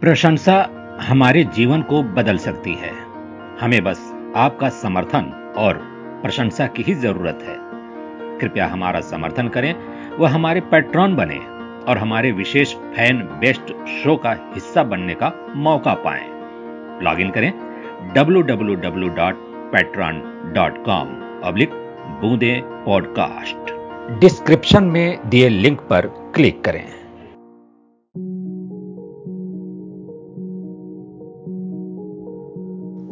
प्रशंसा हमारे जीवन को बदल सकती है। हमें बस आपका समर्थन और प्रशंसा की ही ज़रूरत है। कृपया हमारा समर्थन करें व हमारे पैट्रॉन बने और हमारे विशेष फ़ैन बेस्ट शो का हिस्सा बनने का मौका पाएँ। लॉग इन करें www.patron.com अब्लिक बूंदे पॉडकास्ट डिस्क्रिप्शन में दिए लिंक पर क्लिक करें।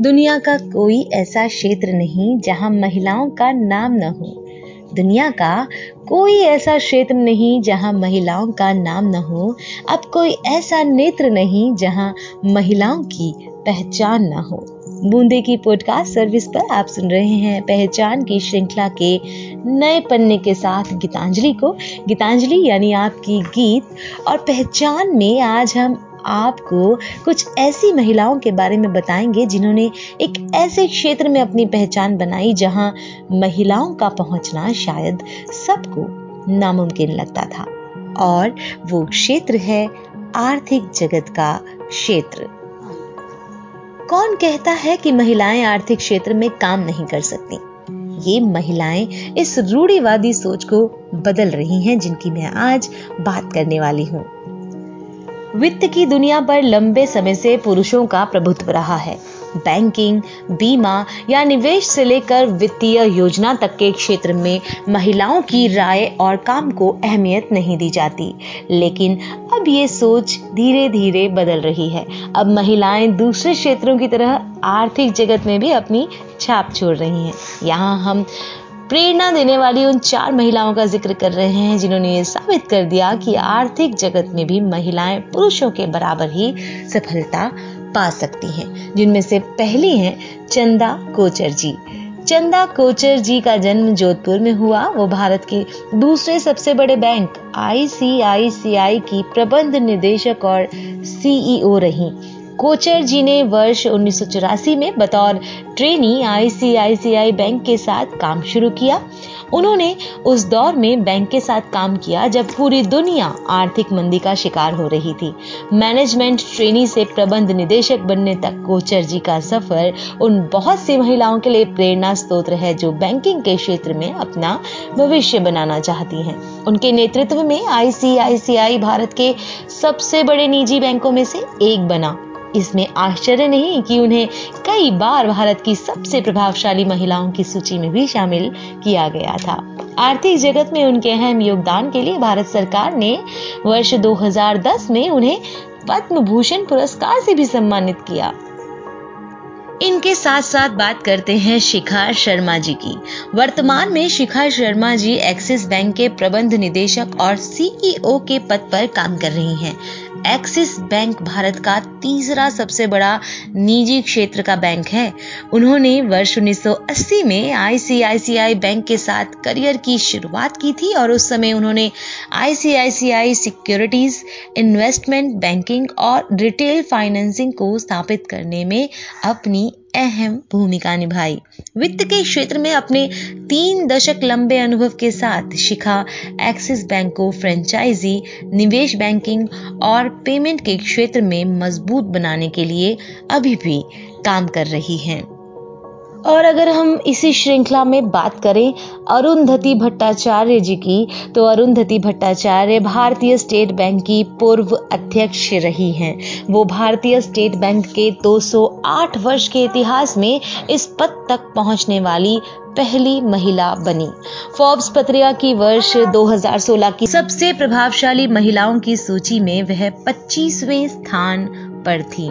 दुनिया का कोई ऐसा क्षेत्र नहीं जहाँ महिलाओं का नाम न हो। दुनिया का कोई ऐसा क्षेत्र नहीं जहाँ महिलाओं का नाम न हो। अब कोई ऐसा नेत्र नहीं जहाँ महिलाओं की पहचान न हो। बूंदे की पॉडकास्ट सर्विस पर आप सुन रहे हैं पहचान की श्रृंखला के नए पन्ने के साथ गीतांजलि को। गीतांजलि यानी आपकी गीत और पहचान में आज हम आपको कुछ ऐसी महिलाओं के बारे में बताएँगे जिन्होंने एक ऐसे क्षेत्र में अपनी पहचान बनाई जहाँ महिलाओं का पहुँचना शायद सबको नामुमकिन लगता था। और वो क्षेत्र है आर्थिक जगत का क्षेत्र। कौन कहता है कि महिलाएँ आर्थिक क्षेत्र में काम नहीं कर सकती? ये महिलाएँ इस रूढ़िवादी सोच को बदल रही हैं जिनकी मैं आज बात करने वाली हूँ। वित्त की दुनिया पर लंबे समय से पुरुषों का प्रभुत्व रहा है। बैंकिंग, बीमा या निवेश से लेकर वित्तीय योजना तक के क्षेत्र में महिलाओं की राय और काम को अहमियत नहीं दी जाती। लेकिन अब ये सोच धीरे धीरे बदल रही है। अब महिलाएँ दूसरे क्षेत्रों की तरह आर्थिक जगत में भी अपनी छाप छोड़ रही हैं। यहाँ हम प्रेरणा देने वाली उन चार महिलाओं का ज़िक्र कर रहे हैं, जिन्होंने ये साबित कर दिया कि आर्थिक जगत में भी महिलाएँ पुरुषों के बराबर ही सफलता पा सकती हैं। जिनमें से पहली हैं चंदा कोचर जी चंदा कोचर जी का जन्म जोधपुर में हुआ। वो भारत के दूसरे सबसे बड़े बैंक आईसीआईसीआई की प्रबंध निदेशक और सीईओ रही। कोचर जी ने वर्ष उन्नीस सौ चौरासी में बतौर ट्रेनी आईसीआईसीआई बैंक के साथ काम शुरू किया। उन्होंने उस दौर में बैंक के साथ काम किया जब पूरी दुनिया आर्थिक मंदी का शिकार हो रही थी। मैनेजमेंट ट्रेनी से प्रबंध निदेशक बनने तक कोचर जी का सफ़र उन बहुत सी महिलाओं के लिए प्रेरणा स्त्रोत है जो बैंकिंग के क्षेत्र में अपना भविष्य बनाना चाहती हैं। उनके नेतृत्व में आईसीआईसीआई भारत के सबसे बड़े निजी बैंकों में से एक बना। इसमें आश्चर्य नहीं कि उन्हें कई बार भारत की सबसे प्रभावशाली महिलाओं की सूची में भी शामिल किया गया था। आर्थिक जगत में उनके अहम योगदान के लिए भारत सरकार ने वर्ष 2010 में उन्हें पद्म भूषण पुरस्कार से भी सम्मानित किया। इनके साथ साथ बात करते हैं शिखा शर्मा जी की। वर्तमान में शिखा शर्मा जी एक्सिस बैंक के प्रबंध निदेशक और सीईओ के पद पर काम कर रही हैं। एक्सिस बैंक भारत का तीसरा सबसे बड़ा निजी क्षेत्र का बैंक है। उन्होंने वर्ष 1980 में आईसीआईसीआई बैंक के साथ करियर की शुरुआत की थी और उस समय उन्होंने आईसीआईसीआई सिक्योरिटीज, इन्वेस्टमेंट बैंकिंग और रिटेल फाइनेंसिंग को स्थापित करने में अपनी अहम भूमिका निभाई। वित्त के क्षेत्र में अपने तीन दशक लंबे अनुभव के साथ शिखा, एक्सिस बैंक को फ्रेंचाइजी, निवेश बैंकिंग और पेमेंट के क्षेत्र में मज़बूत बनाने के लिए अभी भी काम कर रही हैं। और अगर हम इसी श्रृंखला में बात करें, अरुंधति भट्टाचार्य जी की तो अरुंधति भट्टाचार्य भारतीय स्टेट बैंक की पूर्व अध्यक्ष रही हैं। वो भारतीय स्टेट बैंक के 208 वर्ष के इतिहास में इस पद तक पहुँचने वाली पहली महिला बनी। फोर्ब्स पत्रिका की वर्ष 2016 की सबसे प्रभावशाली महिलाओं की सूची में वह 25वें स्थान पर थी।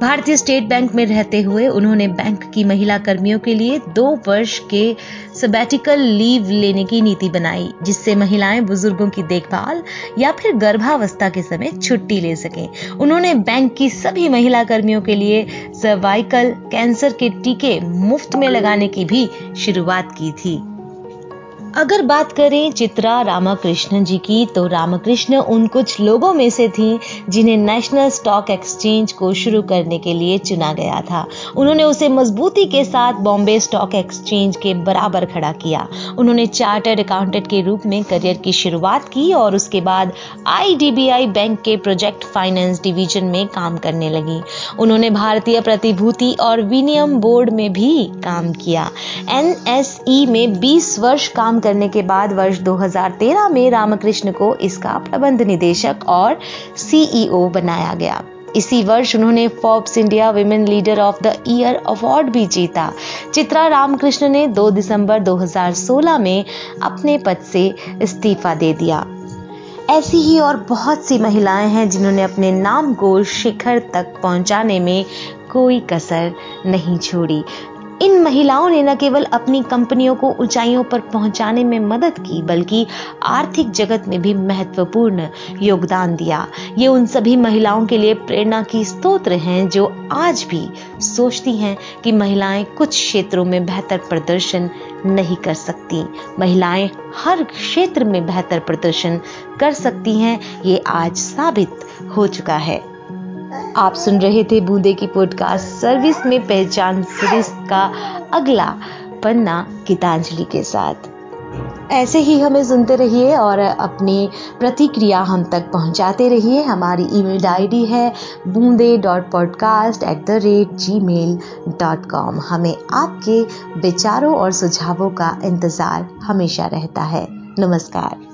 भारतीय स्टेट बैंक में रहते हुए उन्होंने बैंक की महिला कर्मियों के लिए दो वर्ष के सबैटिकल लीव लेने की नीति बनाई, जिससे महिलाएँ बुज़ुर्गों की देखभाल या फिर गर्भावस्था के समय छुट्टी ले सकें। उन्होंने बैंक की सभी महिला कर्मियों के लिए सर्वाइकल कैंसर के टीके मुफ़्त में लगाने की भी शुरुआत की थी। अगर बात करें चित्रा रामाकृष्णन जी की तो रामाकृष्ण उन कुछ लोगों में से थी जिन्हें नेशनल स्टॉक एक्सचेंज को शुरू करने के लिए चुना गया था। उन्होंने उसे मजबूती के साथ बॉम्बे स्टॉक एक्सचेंज के बराबर खड़ा किया। उन्होंने चार्टर्ड अकाउंटेंट के रूप में करियर की शुरुआत की और उसके बाद आईडीबीआई बैंक के प्रोजेक्ट फाइनेंस डिवीज़न में काम करने लगी। उन्होंने भारतीय प्रतिभूति और विनियम बोर्ड में भी काम किया। एनएसई में 20 वर्ष काम करने के बाद वर्ष 2013 में रामकृष्ण को इसका प्रबंध निदेशक और सीईओ बनाया गया। इसी वर्ष उन्होंने Forbes India women leader of the year award भी जीता। चित्रा रामकृष्ण ने 2 दिसंबर 2016 में अपने पद से इस्तीफा दे दिया। ऐसी ही और बहुत सी महिलाएँ हैं जिन्होंने अपने नाम को शिखर तक पहुँचाने में कोई कसर नहीं छोड़ी। इन महिलाओं ने न केवल अपनी कंपनियों को ऊंचाइयों पर पहुँचाने में मदद की, बल्कि आर्थिक जगत में भी महत्वपूर्ण योगदान दिया। ये उन सभी महिलाओं के लिए प्रेरणा की स्तोत्र हैं जो आज भी सोचती हैं कि महिलाएँ कुछ क्षेत्रों में बेहतर प्रदर्शन नहीं कर सकती। महिलाएँ हर क्षेत्र में बेहतर प्रदर्शन कर सकती हैं, ये आज साबित हो चुका है। आप सुन रहे थे बूंदे की पॉडकास्ट सर्विस में पहचान सीरीज़ का अगला पन्ना गीतांजलि के साथ। ऐसे ही हमें सुनते रहिए और अपनी प्रतिक्रिया हम तक पहुंचाते रहिए। हमारी ईमेल आईडी है Boonde dot podcast at the rate Gmail dot com हमें आपके विचारों और सुझावों का इंतज़ार हमेशा रहता है। नमस्कार।